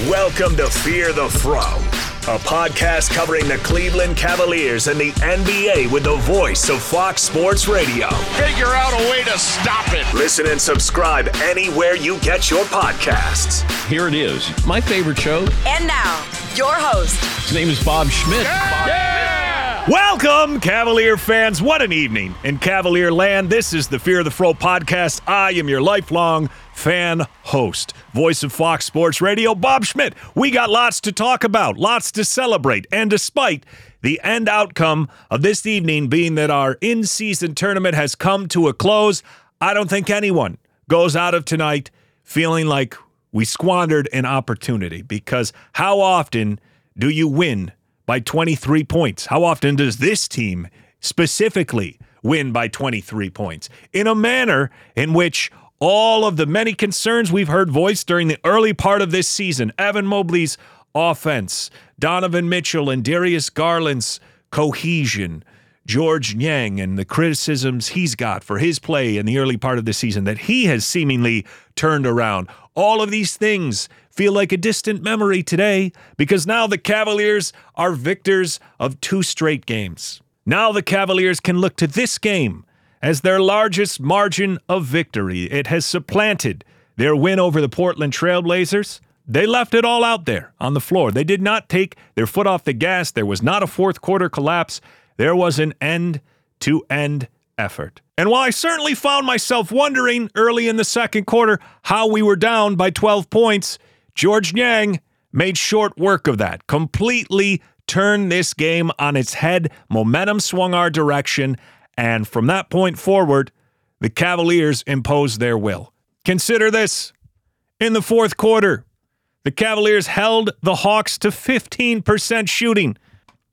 Welcome to Fear the Fro, a podcast covering the Cleveland Cavaliers and the NBA with the voice of Fox Sports Radio. Figure out a way to stop it. Listen and subscribe anywhere you get your podcasts. Here it is, my favorite show. And now, your host. His name is Bob Schmidt. Yeah! Welcome, Cavalier fans. What an evening in Cavalier land. This is the Fear of the Fro podcast. I am your lifelong fan host, voice of Fox Sports Radio, Bob Schmidt. We got lots to talk about, lots to celebrate, and despite the end outcome of this evening being that our in season tournament has come to a close, I don't think anyone goes out of tonight feeling like we squandered an opportunity because how often do you win by 23 points? How often does this team specifically win by 23 points? In a manner in which all of the many concerns we've heard voiced during the early part of this season, Evan Mobley's offense, Donovan Mitchell and Darius Garland's cohesion, George Niang and the criticisms he's got for his play in the early part of the season that he has seemingly turned around. All of these things feel like a distant memory today because now the Cavaliers are victors of two straight games. Now the Cavaliers can look to this game as their largest margin of victory. It has supplanted their win over the Portland Trailblazers. They left it all out there on the floor. They did not take their foot off the gas. There was not a fourth quarter collapse. There was an end to end effort. And while I certainly found myself wondering early in the second quarter how we were down by 12 points, George Niang made short work of that, completely turned this game on its head. Momentum swung our direction. And from that point forward, the Cavaliers imposed their will. Consider this in the fourth quarter, the Cavaliers held the Hawks to 15% shooting.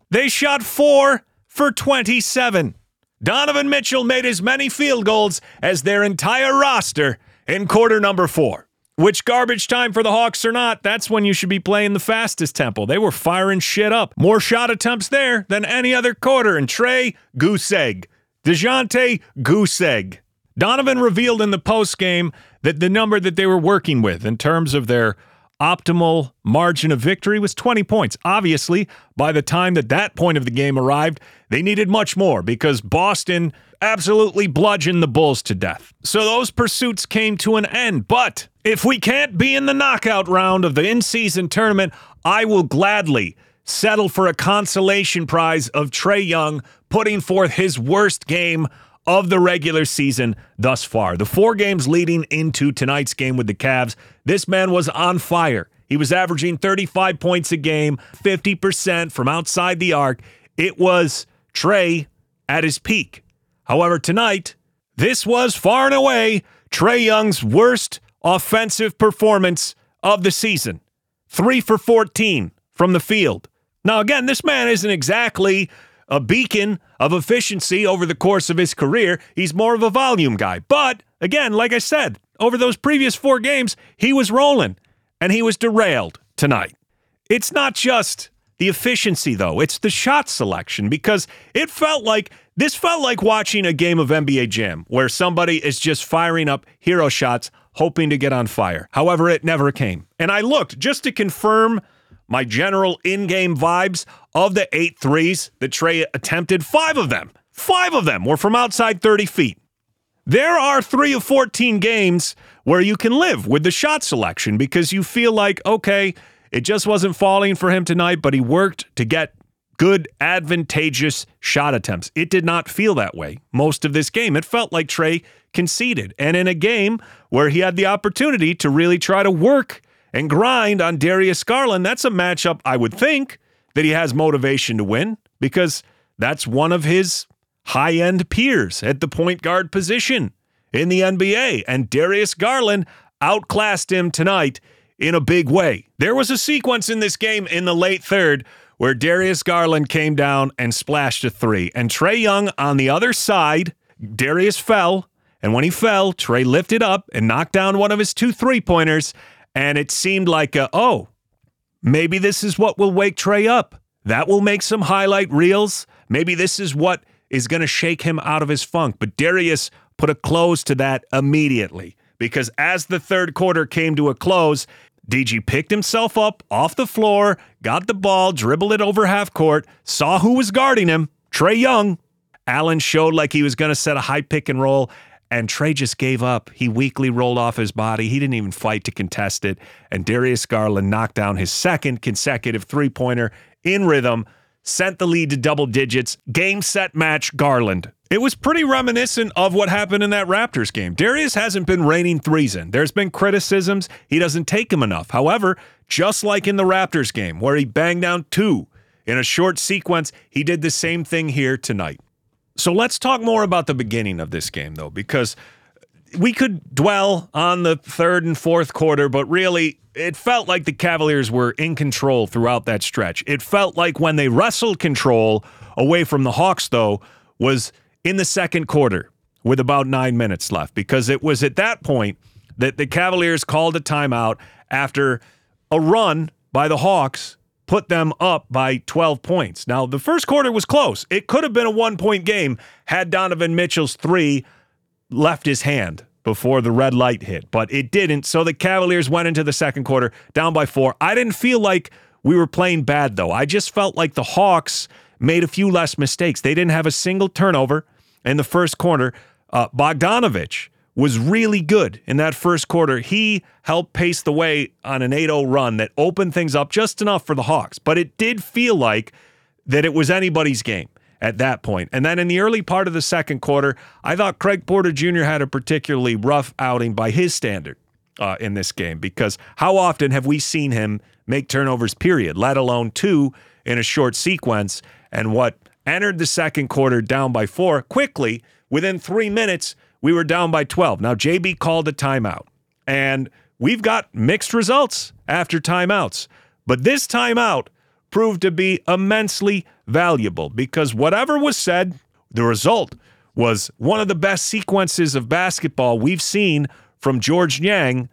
They shot four for 27. Donovan Mitchell made as many field goals as their entire roster in quarter number four. Which garbage time for the Hawks or not, that's when you should be playing the fastest tempo. They were firing shit up. More shot attempts there than any other quarter. And Trae, goose egg. DeJounte, goose egg. Donovan revealed in the post game that the number that they were working with in terms of their optimal margin of victory was 20 points. Obviously, by the time that that point of the game arrived, they needed much more because Boston absolutely bludgeoned the Bulls to death. So those pursuits came to an end. But if we can't be in the knockout round of the in season tournament, I will gladly settle for a consolation prize of Trae Young putting forth his worst game of the regular season thus far. The four games leading into tonight's game with the Cavs, this man was on fire. He was averaging 35 points a game, 50% from outside the arc. It was Trae at his peak. However, tonight, this was far and away Trae Young's worst offensive performance of the season. Three for 14 from the field. Now, again, this man isn't exactly a beacon of efficiency over the course of his career. He's more of a volume guy. But again, like I said, over those previous four games, he was rolling and he was derailed tonight. It's not just the efficiency, though, it's the shot selection because it felt like this felt like watching a game of NBA Jam where somebody is just firing up hero shots, hoping to get on fire. However, it never came. And I looked just to confirm my general in game vibes of the eight threes that Trae attempted, five of them, five of them were from outside 30 feet. There are three of 14 games where you can live with the shot selection because you feel like, okay, it just wasn't falling for him tonight, but he worked to get good, advantageous shot attempts. It did not feel that way most of this game. It felt like Trae conceded. And in a game where he had the opportunity to really try to work and grind on Darius Garland, that's a matchup I would think that he has motivation to win because that's one of his high end peers at the point guard position in the NBA. And Darius Garland outclassed him tonight in a big way. There was a sequence in this game in the late third where Darius Garland came down and splashed a three. And Trae Young on the other side, Darius fell. And when he fell, Trae lifted up and knocked down one of his two three pointers. And it seemed like, a, oh, maybe this is what will wake Trae up. That will make some highlight reels. Maybe this is what is going to shake him out of his funk. But Darius put a close to that immediately because as the third quarter came to a close, DG picked himself up off the floor, got the ball, dribbled it over half court, saw who was guarding him, Trae Young. Allen showed like he was going to set a high pick and roll, and Trae just gave up. He weakly rolled off his body. He didn't even fight to contest it. And Darius Garland knocked down his second consecutive three pointer in rhythm, sent the lead to double digits. Game, set, match, Garland. It was pretty reminiscent of what happened in that Raptors game. Darius hasn't been raining threes in. There's been criticisms. He doesn't take them enough. However, just like in the Raptors game, where he banged down two in a short sequence, he did the same thing here tonight. So let's talk more about the beginning of this game, though, because we could dwell on the third and fourth quarter, but really, it felt like the Cavaliers were in control throughout that stretch. It felt like when they wrestled control away from the Hawks, though, was in the second quarter with about nine minutes left, because it was at that point that the Cavaliers called a timeout after a run by the Hawks put them up by 12 points. Now, the first quarter was close. It could have been a one point game had Donovan Mitchell's three left his hand before the red light hit, but it didn't. So the Cavaliers went into the second quarter down by four. I didn't feel like we were playing bad, though. I just felt like the Hawks made a few less mistakes. They didn't have a single turnover in the first quarter. Uh, Bogdanovich was really good in that first quarter. He helped pace the way on an 8 0 run that opened things up just enough for the Hawks. But it did feel like that it was anybody's game at that point. And then in the early part of the second quarter, I thought Craig Porter Jr. had a particularly rough outing by his standard uh, in this game because how often have we seen him make turnovers, period, let alone two in a short sequence? And what entered the second quarter down by four quickly within three minutes we were down by 12. Now, JB called a timeout, and we've got mixed results after timeouts. But this timeout proved to be immensely valuable because whatever was said, the result was one of the best sequences of basketball we've seen from George Niang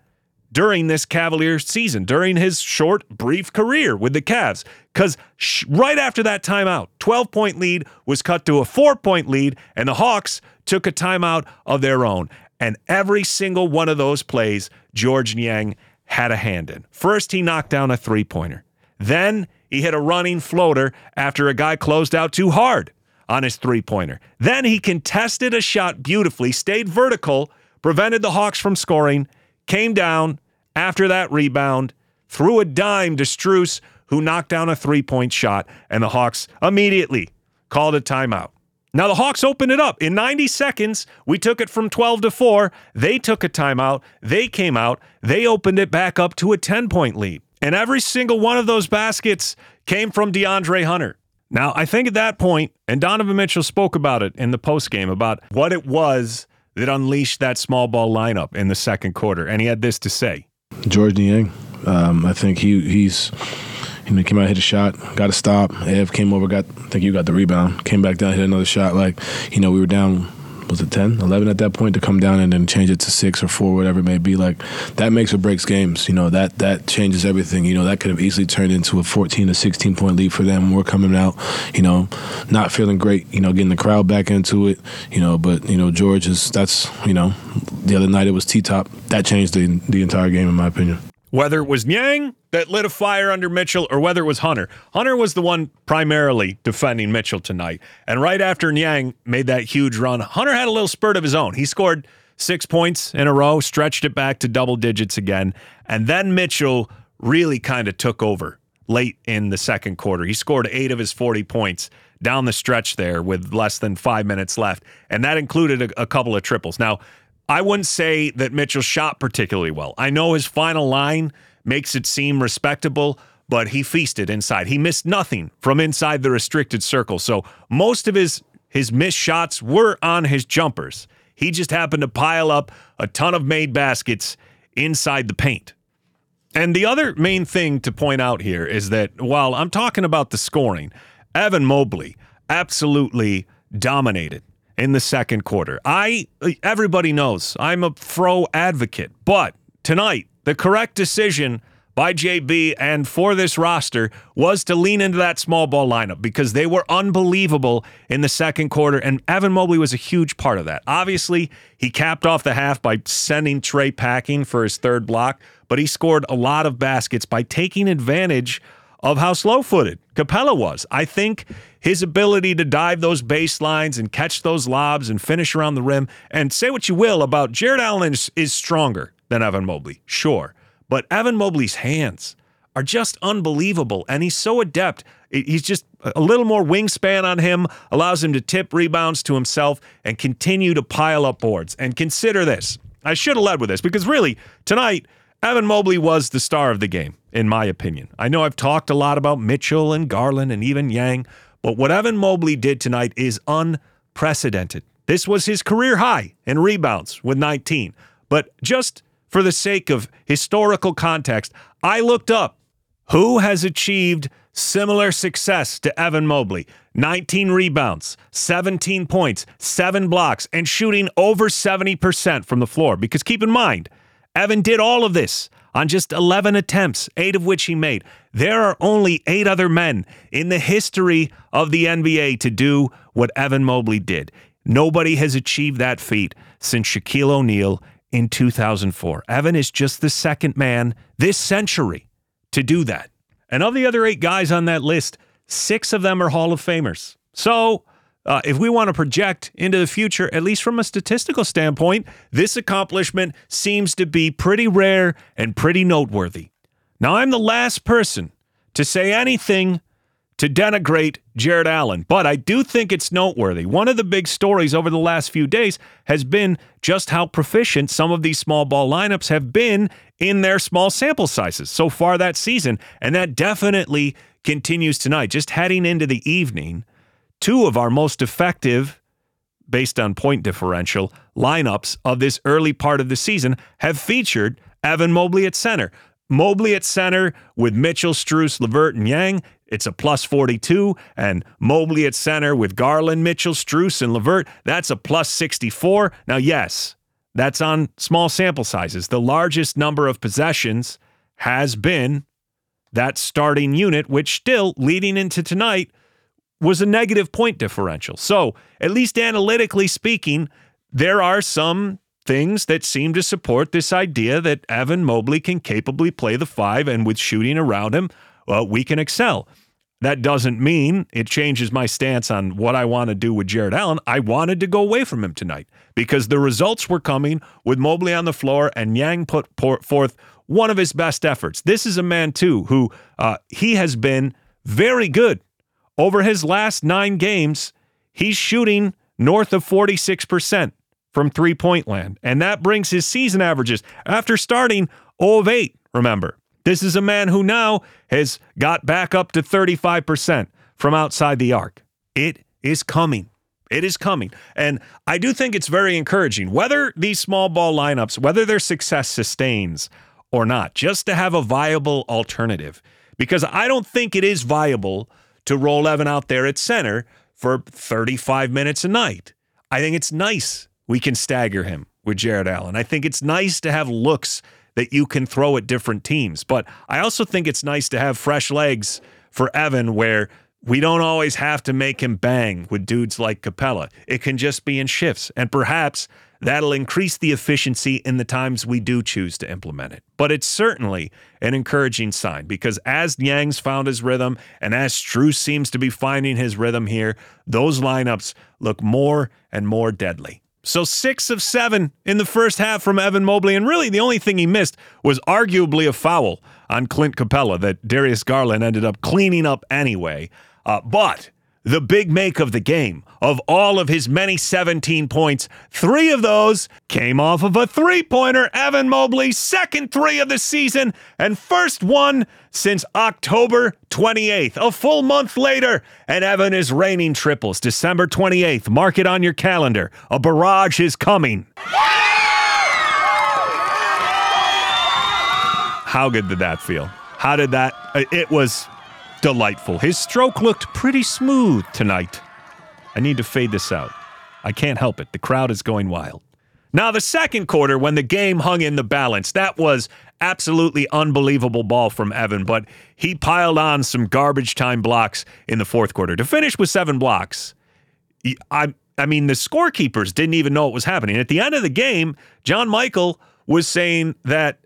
during this Cavaliers season, during his short, brief career with the Cavs. Because sh- right after that timeout, 12 point lead was cut to a four point lead, and the Hawks took a timeout of their own. And every single one of those plays, George Niang had a hand in. First, he knocked down a three pointer. Then he hit a running floater after a guy closed out too hard on his three pointer. Then he contested a shot beautifully, stayed vertical, prevented the Hawks from scoring, came down after that rebound, threw a dime to Strus, who knocked down a three point shot, and the Hawks immediately called a timeout. Now, the Hawks opened it up. In 90 seconds, we took it from 12 to 4. They took a timeout. They came out. They opened it back up to a 10 point lead. And every single one of those baskets came from DeAndre Hunter. Now, I think at that point, and Donovan Mitchell spoke about it in the postgame about what it was that unleashed that small ball lineup in the second quarter. And he had this to say George Niang, um, I think he he's you know, came out, hit a shot, got a stop. Ev came over, got I think you got the rebound, came back down, hit another shot. Like, you know, we were down was it 10, 11 at that point to come down and then change it to six or four, whatever it may be. Like that makes or breaks games. You know that that changes everything. You know that could have easily turned into a 14 to 16 point lead for them. We're coming out, you know, not feeling great. You know, getting the crowd back into it. You know, but you know George is that's you know the other night it was T top. That changed the the entire game in my opinion whether it was Niang that lit a fire under Mitchell or whether it was Hunter. Hunter was the one primarily defending Mitchell tonight. And right after Niang made that huge run, Hunter had a little spurt of his own. He scored six points in a row, stretched it back to double digits again. And then Mitchell really kind of took over late in the second quarter. He scored eight of his 40 points down the stretch there with less than five minutes left. And that included a, a couple of triples. Now, I wouldn't say that Mitchell shot particularly well. I know his final line makes it seem respectable, but he feasted inside. He missed nothing from inside the restricted circle. So most of his his missed shots were on his jumpers. He just happened to pile up a ton of made baskets inside the paint. And the other main thing to point out here is that while I'm talking about the scoring, Evan Mobley absolutely dominated in the second quarter. I everybody knows I'm a Fro advocate, but tonight the correct decision by JB and for this roster was to lean into that small ball lineup because they were unbelievable in the second quarter, and Evan Mobley was a huge part of that. Obviously, he capped off the half by sending Trae packing for his third block, but he scored a lot of baskets by taking advantage of how slow footed Capela was. I think his ability to dive those baselines and catch those lobs and finish around the rim, and say what you will about Jarrett Allen is, is stronger than Evan Mobley, sure. But Evan Mobley's hands are just unbelievable, and he's so adept. He's just a little more wingspan on him, allows him to tip rebounds to himself and continue to pile up boards. And consider this I should have led with this because really, tonight, Evan Mobley was the star of the game, in my opinion. I know I've talked a lot about Mitchell and Garland and even Niang, but what Evan Mobley did tonight is unprecedented. This was his career high in rebounds with 19. But just for the sake of historical context, I looked up who has achieved similar success to Evan Mobley 19 rebounds, 17 points, seven blocks, and shooting over 70% from the floor. Because keep in mind, Evan did all of this on just 11 attempts, eight of which he made. There are only eight other men in the history of the NBA to do what Evan Mobley did. Nobody has achieved that feat since Shaquille O'Neal in 2004. Evan is just the second man this century to do that. And of the other eight guys on that list, six of them are Hall of Famers. So, uh, if we want to project into the future, at least from a statistical standpoint, this accomplishment seems to be pretty rare and pretty noteworthy. Now, I'm the last person to say anything to denigrate Jarrett Allen, but I do think it's noteworthy. One of the big stories over the last few days has been just how proficient some of these small ball lineups have been in their small sample sizes so far that season, and that definitely continues tonight. Just heading into the evening, two of our most effective based on point differential lineups of this early part of the season have featured Evan Mobley at center. Mobley at center with Mitchell, Strus, LeVert, and Niang. It's a plus 42. And Mobley at center with Garland, Mitchell, Strus, and LeVert. That's a plus 64. Now, yes, that's on small sample sizes. The largest number of possessions has been that starting unit, which still leading into tonight was a negative point differential. So, at least analytically speaking, there are some things that seem to support this idea that Evan Mobley can capably play the five, and with shooting around him, well, we can excel. That doesn't mean it changes my stance on what I want to do with Jarrett Allen. I wanted to go away from him tonight because the results were coming with Mobley on the floor and Niang put forth one of his best efforts. This is a man, too, who uh, he has been very good over his last nine games. He's shooting north of 46% from three point land. And that brings his season averages after starting 0 of 8, remember. This is a man who now has got back up to 35% from outside the arc. It is coming. It is coming. And I do think it's very encouraging, whether these small ball lineups, whether their success sustains or not, just to have a viable alternative. Because I don't think it is viable to roll Evan out there at center for 35 minutes a night. I think it's nice we can stagger him with Jarrett Allen. I think it's nice to have looks that you can throw at different teams, but I also think it's nice to have fresh legs for Evan where we don't always have to make him bang with dudes like Capela. It can just be in shifts, and perhaps that'll increase the efficiency in the times we do choose to implement it. But it's certainly an encouraging sign because as Niang's found his rhythm and as Strus seems to be finding his rhythm here, those lineups look more and more deadly. So six of seven in the first half from Evan Mobley. And really, the only thing he missed was arguably a foul on Clint Capela that Darius Garland ended up cleaning up anyway. Uh, but the big make of the game. Of all of his many 17 points, three of those came off of a three pointer. Evan Mobley, second three of the season, and first one since October 28th, a full month later. And Evan is raining triples. December 28th, mark it on your calendar. A barrage is coming. How good did that feel? How did that? Uh, it was delightful. His stroke looked pretty smooth tonight. I need to fade this out. I can't help it. The crowd is going wild. Now, the second quarter, when the game hung in the balance, that was absolutely unbelievable ball from Evan, but he piled on some garbage time blocks in the fourth quarter to finish with seven blocks. I I mean, the scorekeepers didn't even know what was happening. At the end of the game, John Michael was saying that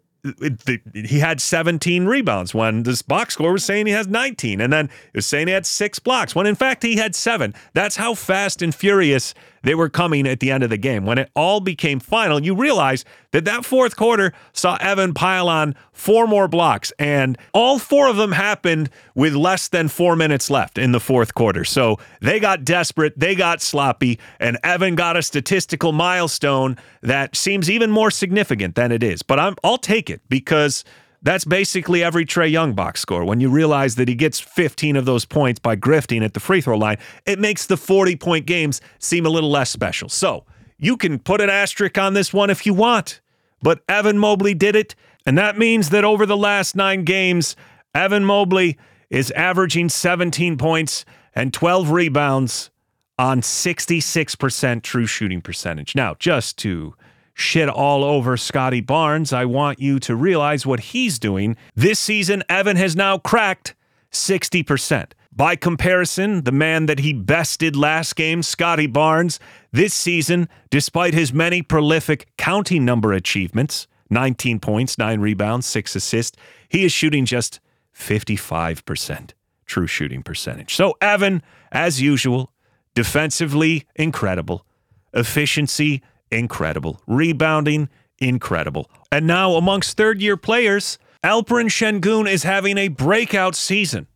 he had 17 rebounds when this box score was saying he has 19 and then it was saying he had six blocks when in fact he had seven. That's how fast and furious they were coming at the end of the game. When it all became final you realize that that fourth quarter saw evan pile on four more blocks and all four of them happened with less than four minutes left in the fourth quarter. So they got desperate they got sloppy and evan got a statistical milestone that seems even more significant than it is. But I'm, i'll take it it because that's basically every Trae Young box score. When you realize that he gets 15 of those points by grifting at the free throw line, it makes the 40 point games seem a little less special. So you can put an asterisk on this one if you want, but Evan Mobley did it. And that means that over the last nine games, Evan Mobley is averaging 17 points and 12 rebounds on 66% true shooting percentage. Now, just to shit all over Scottie Barnes, I want you to realize what he's doing. This season, Evan has now cracked 60%. By comparison, the man that he bested last game, Scottie Barnes, this season, despite his many prolific counting number achievements 19 points, 9 rebounds, 6 assists he is shooting just 55% true shooting percentage. So, Evan, as usual, defensively incredible, efficiency incredible. Rebounding, incredible. And now, amongst third year players, Alperen Sengun is having a breakout season.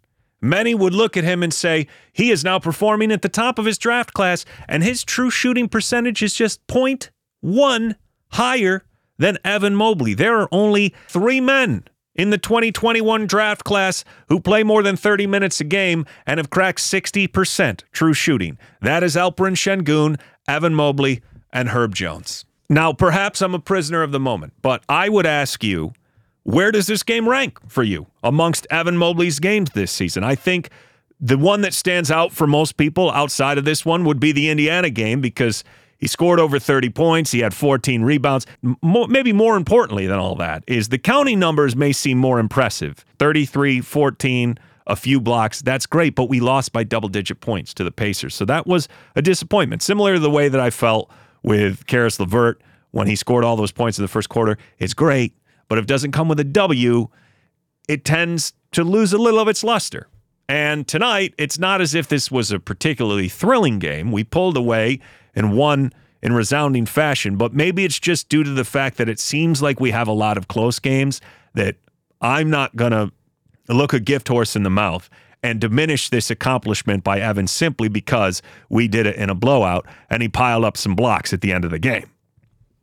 Many would look at him and say he is now performing at the top of his draft class, and his true shooting percentage is just 0.1 higher than Evan Mobley. There are only three men in the 2021 draft class who play more than 30 minutes a game and have cracked 60% true shooting. That is Alperen Sengun, Evan Mobley, and Herb Jones. Now, perhaps I'm a prisoner of the moment, but I would ask you, where does this game rank for you amongst Evan Mobley's games this season? I think the one that stands out for most people outside of this one would be the Indiana game because he scored over 30 points. He had 14 rebounds. maybe more importantly than all that is the counting numbers may seem more impressive 33, 14, a few blocks. That's great, but we lost by double digit points to the Pacers. So that was a disappointment, similar to the way that I felt with Caris LeVert when he scored all those points in the first quarter. It's great, but if it doesn't come with a W, it tends to lose a little of its luster. And tonight, it's not as if this was a particularly thrilling game. We pulled away and won in resounding fashion, but maybe it's just due to the fact that it seems like we have a lot of close games that I'm not going to look a gift horse in the mouth and diminish this accomplishment by Evans simply because we did it in a blowout and he piled up some blocks at the end of the game.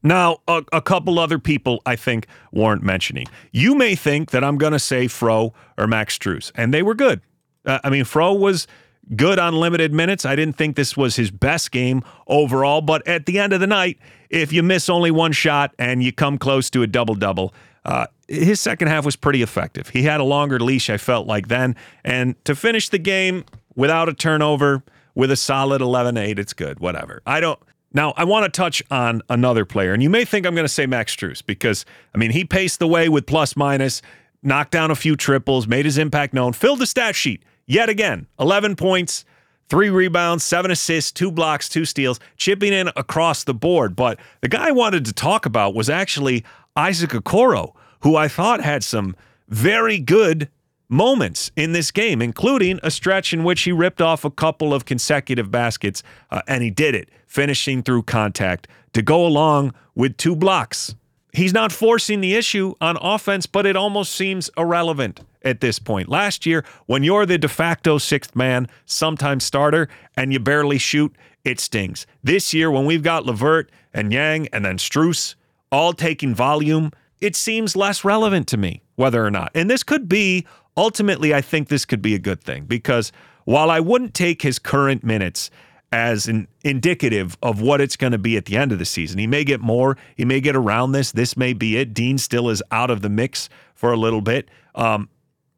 Now, a, a couple other people I think warrant mentioning. You may think that I'm going to say Fro or Max Strus, and they were good. Uh, I mean, Fro was good on limited minutes. I didn't think this was his best game overall, but at the end of the night, if you miss only one shot and you come close to a double double, uh, his second half was pretty effective. He had a longer leash, I felt like then. And to finish the game without a turnover, with a solid 11 8, it's good. Whatever. I don't. Now, I want to touch on another player. And you may think I'm going to say Max Strus because, I mean, he paced the way with plus minus, knocked down a few triples, made his impact known, filled the stat sheet yet again 11 points, three rebounds, seven assists, two blocks, two steals, chipping in across the board. But the guy I wanted to talk about was actually Isaac Okoro, who I thought had some very good moments in this game, including a stretch in which he ripped off a couple of consecutive baskets, uh, and he did it, finishing through contact to go along with two blocks. He's not forcing the issue on offense, but it almost seems irrelevant at this point. Last year, when you're the de facto sixth man, sometimes starter, and you barely shoot, it stings. This year, when we've got LeVert and Niang and then Strus all taking volume, it seems less relevant to me whether or not. And this could be ultimately, I think this could be a good thing because while I wouldn't take his current minutes as an indicative of what it's going to be at the end of the season, he may get more, he may get around this. This may be it. Dean still is out of the mix for a little bit. Um,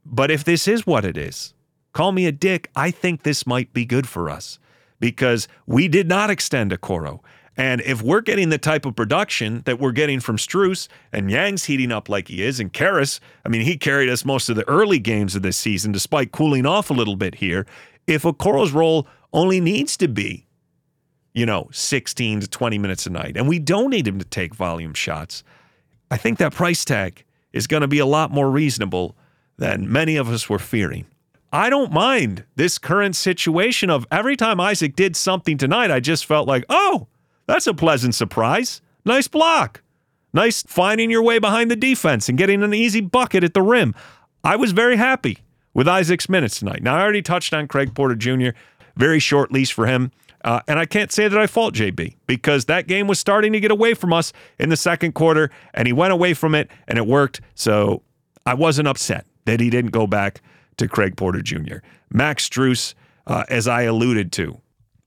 but if this is what it is, call me a dick. I think this might be good for us because we did not extend a Okoro. And if we're getting the type of production that we're getting from Strus and Niang's heating up like he is, and Caris, I mean, he carried us most of the early games of this season despite cooling off a little bit here. If Okoro's role only needs to be, you know, 16 to 20 minutes a night, and we don't need him to take volume shots, I think that price tag is going to be a lot more reasonable than many of us were fearing. I don't mind this current situation of every time Isaac did something tonight, I just felt like, oh, that's a pleasant surprise. Nice block. Nice finding your way behind the defense and getting an easy bucket at the rim. I was very happy with Isaac's minutes tonight. Now, I already touched on Craig Porter Jr., very short lease for him. Uh, and I can't say that I fault JB because that game was starting to get away from us in the second quarter, and he went away from it, and it worked. So I wasn't upset that he didn't go back to Craig Porter Jr. Max Strus, uh, as I alluded to.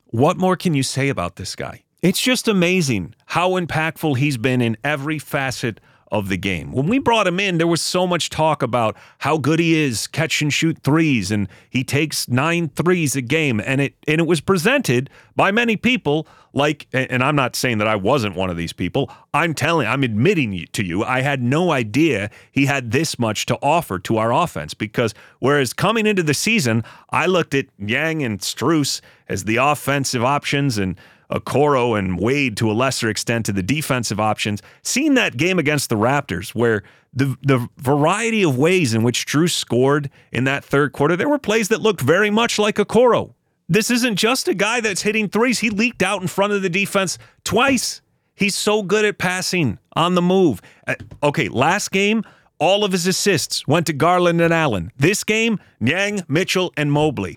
What more can you say about this guy? It's just amazing how impactful he's been in every facet of the game. When we brought him in, there was so much talk about how good he is catch and shoot threes, and he takes nine threes a game, and it and it was presented by many people like. And I'm not saying that I wasn't one of these people. I'm telling, I'm admitting to you, I had no idea he had this much to offer to our offense because whereas coming into the season, I looked at Niang and Strus as the offensive options and Okoro and Wade to a lesser extent to the defensive options. Seen that game against the Raptors where the the variety of ways in which Drew scored in that third quarter, there were plays that looked very much like Okoro. This isn't just a guy that's hitting threes. He leaked out in front of the defense twice. He's so good at passing on the move. Uh, okay, last game, all of his assists went to Garland and Allen. This game, Niang, Mitchell, and Mobley.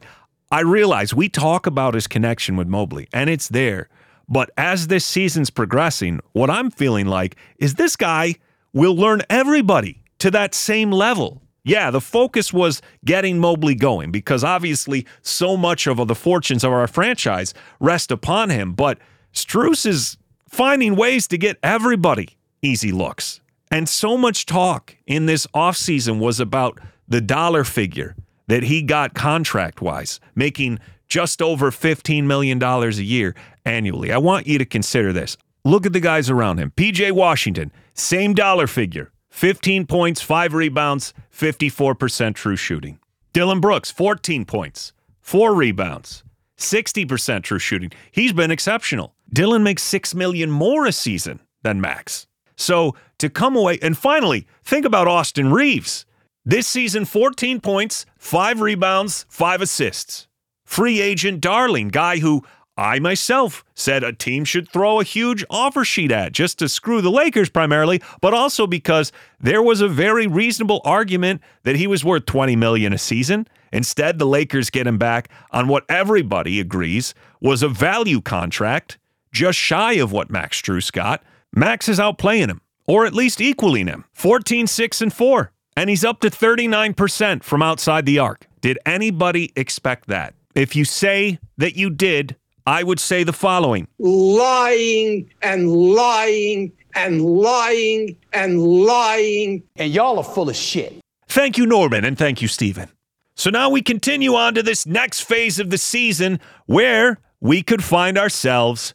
I realize we talk about his connection with Mobley, and it's there. But as this season's progressing, what I'm feeling like is this guy will learn everybody to that same level. Yeah, the focus was getting Mobley going because obviously so much of the fortunes of our franchise rest upon him. But Strus is finding ways to get everybody easy looks. And so much talk in this offseason was about the dollar figure that he got contract wise, making just over $15 million a year annually. I want you to consider this. Look at the guys around him. PJ Washington, same dollar figure 15 points, five rebounds, 54% true shooting. Dillon Brooks, 14 points, four rebounds, 60% true shooting. He's been exceptional. Dillon makes 6 million more a season than Max. So to come away and finally, think about Austin Reaves. This season, 14 points, five rebounds, five assists. Free agent darling, guy who I myself said a team should throw a huge offer sheet at just to screw the Lakers primarily, but also because there was a very reasonable argument that he was worth 20 million a season. Instead, the Lakers get him back on what everybody agrees was a value contract, just shy of what Max Strus got. Max is outplaying him, or at least equaling him. 14, 6, and 4 and he's up to 39% from outside the arc. Did anybody expect that? If you say that you did, I would say the following lying and lying and lying and lying. And y'all are full of shit. Thank you, Norman, and thank you, Stephen. So now we continue on to this next phase of the season where we could find ourselves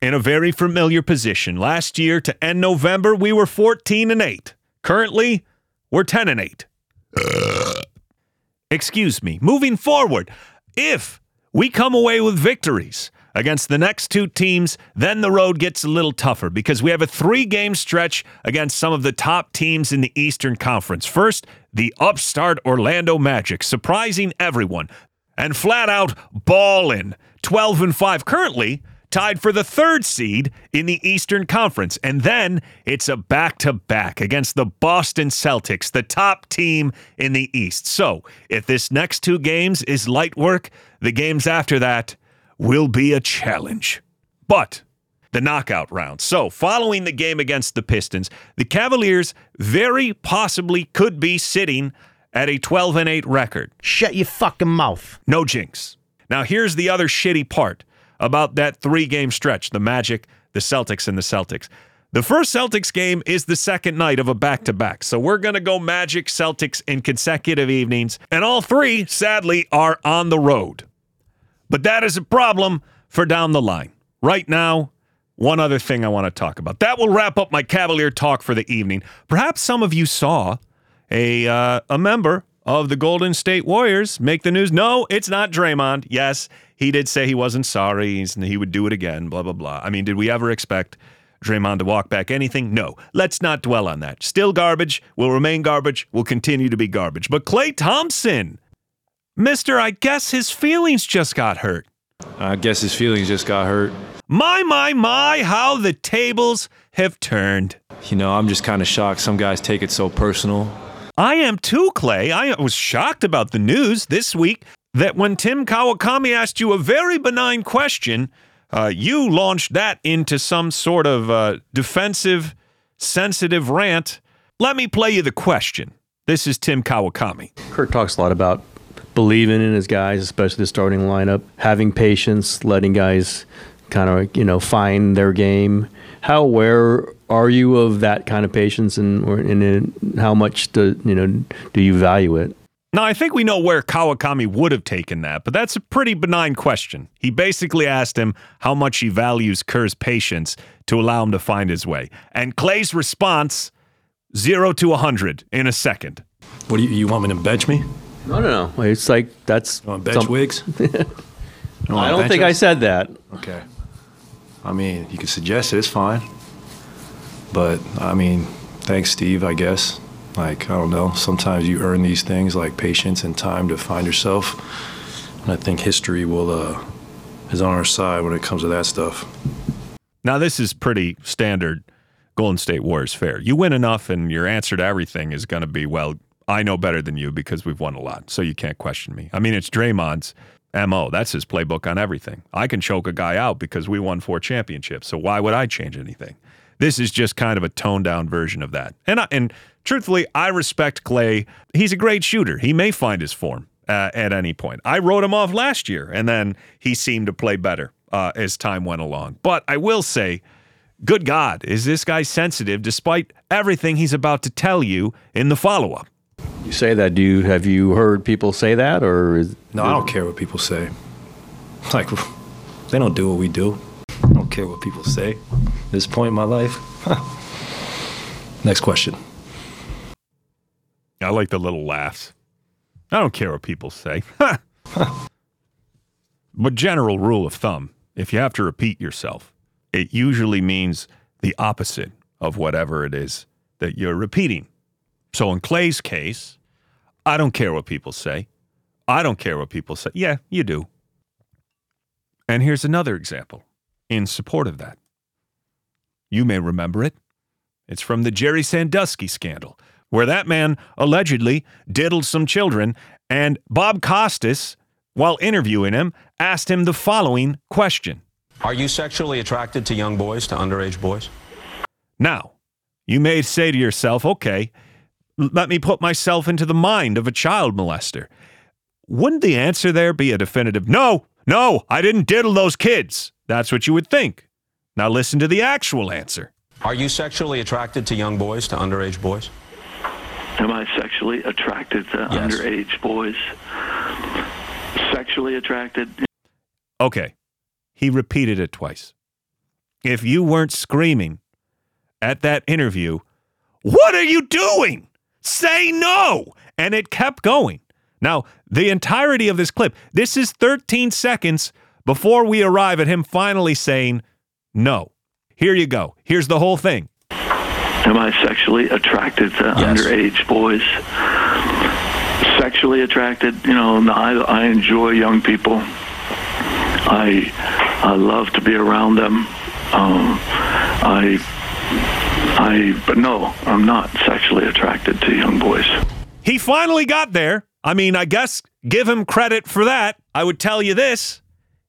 in a very familiar position. Last year to end November, we were 14 and 8. Currently, we're 10 and 8. Excuse me. Moving forward, if we come away with victories against the next two teams, then the road gets a little tougher because we have a three game stretch against some of the top teams in the Eastern Conference. First, the upstart Orlando Magic, surprising everyone and flat out balling 12 and 5 currently tied for the third seed in the Eastern Conference. And then it's a back to back against the Boston Celtics, the top team in the East. So if this next two games is light work, the games after that will be a challenge. But the knockout round. So, following the game against the Pistons, the Cavaliers very possibly could be sitting at a 12 and 8 record. Shut your fucking mouth. No jinx. Now, here's the other shitty part about that three game stretch the Magic, the Celtics, and the Celtics. The first Celtics game is the second night of a back to back. So we're going to go Magic Celtics in consecutive evenings. And all three, sadly, are on the road. But that is a problem for down the line. Right now, one other thing I want to talk about. That will wrap up my Cavalier talk for the evening. Perhaps some of you saw a uh, a member of the Golden State Warriors make the news. No, it's not Draymond. Yes, he did say he wasn't sorry. He's, he would do it again. Blah blah blah. I mean, did we ever expect? Draymond to walk back anything? No. Let's not dwell on that. Still garbage, will remain garbage, will continue to be garbage. But Klay Thompson, Mister, I guess his feelings just got hurt. I guess his feelings just got hurt. My, my, my, how the tables have turned. You know, I'm just kind of shocked some guys take it so personal. I am too, Klay. I was shocked about the news this week that when Tim Kawakami asked you a very benign question, uh, you launched that into some sort of uh, defensive, sensitive rant. Let me play you the question. This is Tim Kawakami. Kurt talks a lot about believing in his guys, especially the starting lineup, having patience, letting guys kind of you know find their game. How aware are you of that kind of patience, and and how much do you know do you value it? Now, I think we know where Kawakami would have taken that, but that's a pretty benign question. He basically asked him how much he values Kerr's patience to allow him to find his way. And Klay's response, zero to a 100 in a second. What do you, you want me to bench me? No, no, no. It's like that's. You want bench some- wigs? I don't think I said that. Okay. I mean, you can suggest it, it's fine. But, I mean, thanks, Steve, I guess. Like, I don't know, sometimes you earn these things like patience and time to find yourself. And I think history will, uh, is on our side when it comes to that stuff. Now, this is pretty standard Golden State Warriors fare. You win enough, and your answer to everything is going to be, well, I know better than you because we've won a lot, so you can't question me. I mean, it's Draymond's MO. That's his playbook on everything. I can choke a guy out because we won four championships, so why would I change anything? This is just kind of a toned down version of that. And I, and truthfully, I respect Klay. He's a great shooter. He may find his form uh, at any point. I wrote him off last year, and then he seemed to play better uh, as time went along. But I will say, good God, is this guy sensitive despite everything he's about to tell you in the follow up? You say that. Do you have you heard people say that, or is, No, I don't care what people say. Like, they don't do what we do. I don't care what people say. At this point in my life. Next question. I like the little laughs. I don't care what people say. but general rule of thumb, if you have to repeat yourself, it usually means the opposite of whatever it is that you're repeating. So in Klay's case, I don't care what people say. I don't care what people say. Yeah, you do. And here's another example in support of that. You may remember it. It's from the Jerry Sandusky scandal, where that man allegedly diddled some children, and Bob Costas, while interviewing him, asked him the following question. Are you sexually attracted to young boys, to underage boys? Now, you may say to yourself, okay, let me put myself into the mind of a child molester. Wouldn't the answer there be a definitive no, no, I didn't diddle those kids? That's what you would think. Now listen to the actual answer. Are you sexually attracted to young boys, to underage boys? Am I sexually attracted to Yes. underage boys? Sexually attracted? Okay, he repeated it twice. If you weren't screaming at that interview, what are you doing? Say no. And it kept going. Now, the entirety of this clip, this is 13 seconds before we arrive at him finally saying no. Here you go. Here's the whole thing. Am I sexually attracted to underage boys? Sexually attracted? You know, I, I enjoy young people. I I love to be around them. Um, I I but no, I'm not sexually attracted to young boys. He finally got there. I mean, I guess give him credit for that. I would tell you this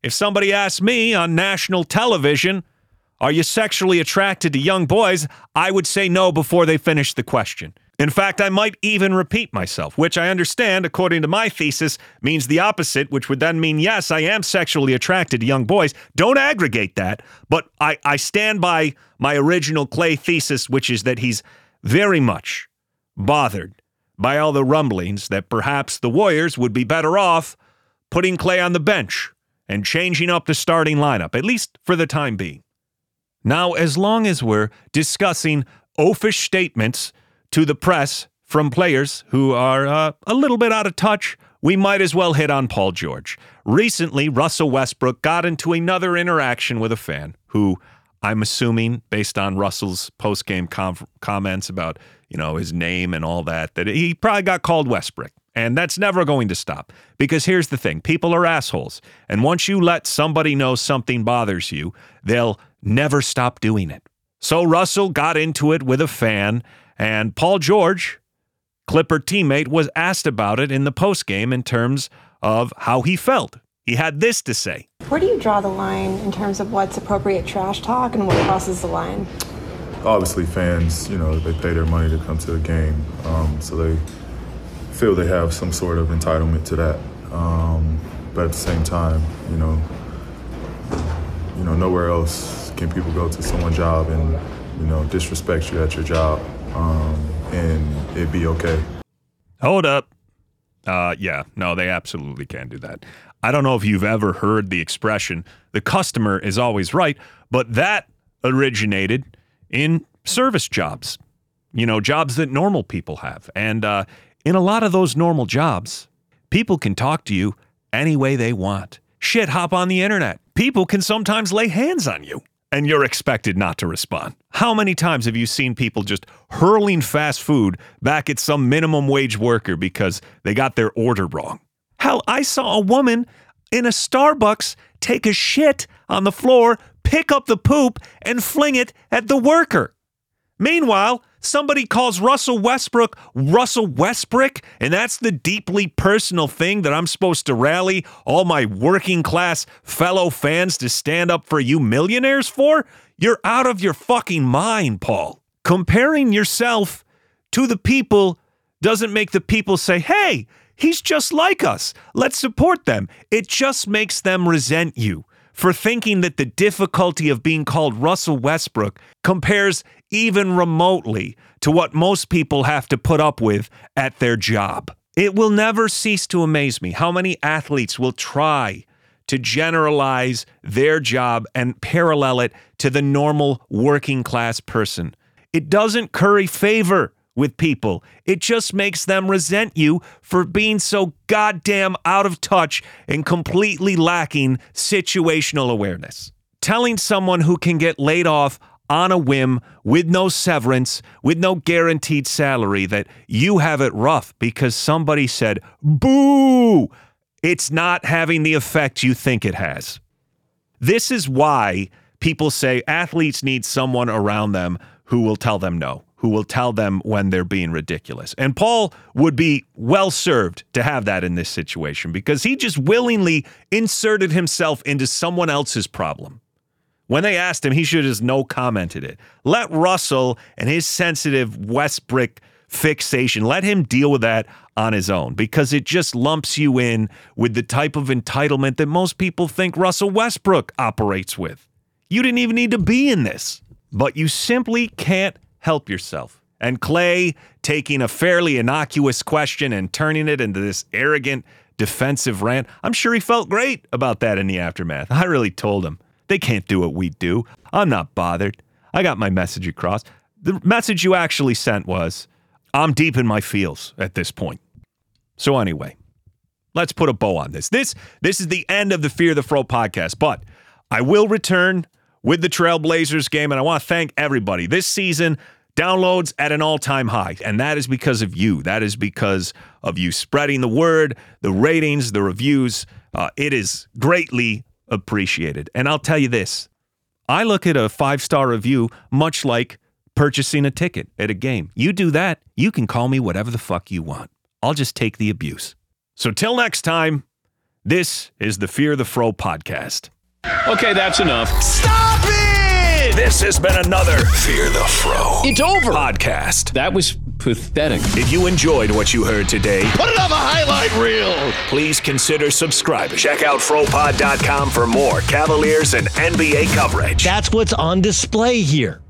if somebody asked me on national television, Are you sexually attracted to young boys? I would say no before they finish the question. In fact, I might even repeat myself, which I understand, according to my thesis, means the opposite, which would then mean yes, I am sexually attracted to young boys. Don't aggregate that, but I, I stand by my original Klay thesis, which is that he's very much bothered by all the rumblings that perhaps the Warriors would be better off putting Klay on the bench and changing up the starting lineup, at least for the time being. Now, as long as we're discussing oafish statements to the press from players who are uh, a little bit out of touch, we might as well hit on Paul George. Recently, Russell Westbrook got into another interaction with a fan who I'm assuming, based on Russell's post-game com- comments about you know his name and all that, that he probably got called Westbrook. And that's never going to stop. Because here's the thing people are assholes. And once you let somebody know something bothers you, they'll never stop doing it. So Russell got into it with a fan, and Paul George, Clipper teammate, was asked about it in the postgame in terms of how he felt. He had this to say Where do you draw the line in terms of what's appropriate trash talk and what crosses the line? Obviously, fans, you know, they pay their money to come to a game, um, so they feel they have some sort of entitlement to that. Um, but at the same time, you know, you know, nowhere else can people go to someone's job and you know disrespect you at your job, um, and it be okay. Hold up. Uh, yeah, no, they absolutely can do that. I don't know if you've ever heard the expression, the customer is always right, but that originated in service jobs, you know, jobs that normal people have. And uh, in a lot of those normal jobs, people can talk to you any way they want. Shit, hop on the internet. People can sometimes lay hands on you and you're expected not to respond. How many times have you seen people just hurling fast food back at some minimum wage worker because they got their order wrong? Hell, I saw a woman in a Starbucks take a shit on the floor, pick up the poop, and fling it at the worker. Meanwhile, somebody calls Russell Westbrook Russell Westbrook, and that's the deeply personal thing that I'm supposed to rally all my working class fellow fans to stand up for you millionaires for? You're out of your fucking mind, Paul. Comparing yourself to the people doesn't make the people say, hey, he's just like us. Let's support them. It just makes them resent you for thinking that the difficulty of being called Russell Westbrook compares even remotely to what most people have to put up with at their job. It will never cease to amaze me how many athletes will try to generalize their job and parallel it to the normal working class person. It doesn't curry favor with people. It just makes them resent you for being so goddamn out of touch and completely lacking situational awareness. Telling someone who can get laid off on a whim with no severance, with no guaranteed salary, that you have it rough because somebody said, boo, it's not having the effect you think it has. This is why people say athletes need someone around them who will tell them no who will tell them when they're being ridiculous. And Paul would be well served to have that in this situation because he just willingly inserted himself into someone else's problem. When they asked him, he should have no commented it. Let Russell and his sensitive Westbrook fixation, let him deal with that on his own because it just lumps you in with the type of entitlement that most people think Russell Westbrook operates with. You didn't even need to be in this, but you simply can't help yourself. And Klay taking a fairly innocuous question and turning it into this arrogant defensive rant. I'm sure he felt great about that in the aftermath. I really told him, they can't do what we do. I'm not bothered. I got my message across. The message you actually sent was, I'm deep in my feels at this point. So anyway, let's put a bow on this. This this is the end of the Fear the Fro podcast, but I will return with the Trailblazers game. And I want to thank everybody. This season, downloads at an all time high. And that is because of you. That is because of you spreading the word, the ratings, the reviews. Uh, it is greatly appreciated. And I'll tell you this I look at a five star review much like purchasing a ticket at a game. You do that, you can call me whatever the fuck you want. I'll just take the abuse. So till next time, this is the Fear the Fro podcast. Okay, that's enough. Stop it! This has been another Fear the Fro. It's over. Podcast. That was pathetic. If you enjoyed what you heard today, put it on the highlight reel. Please consider subscribing. Check out FroPod.com for more Cavaliers and NBA coverage. That's what's on display here.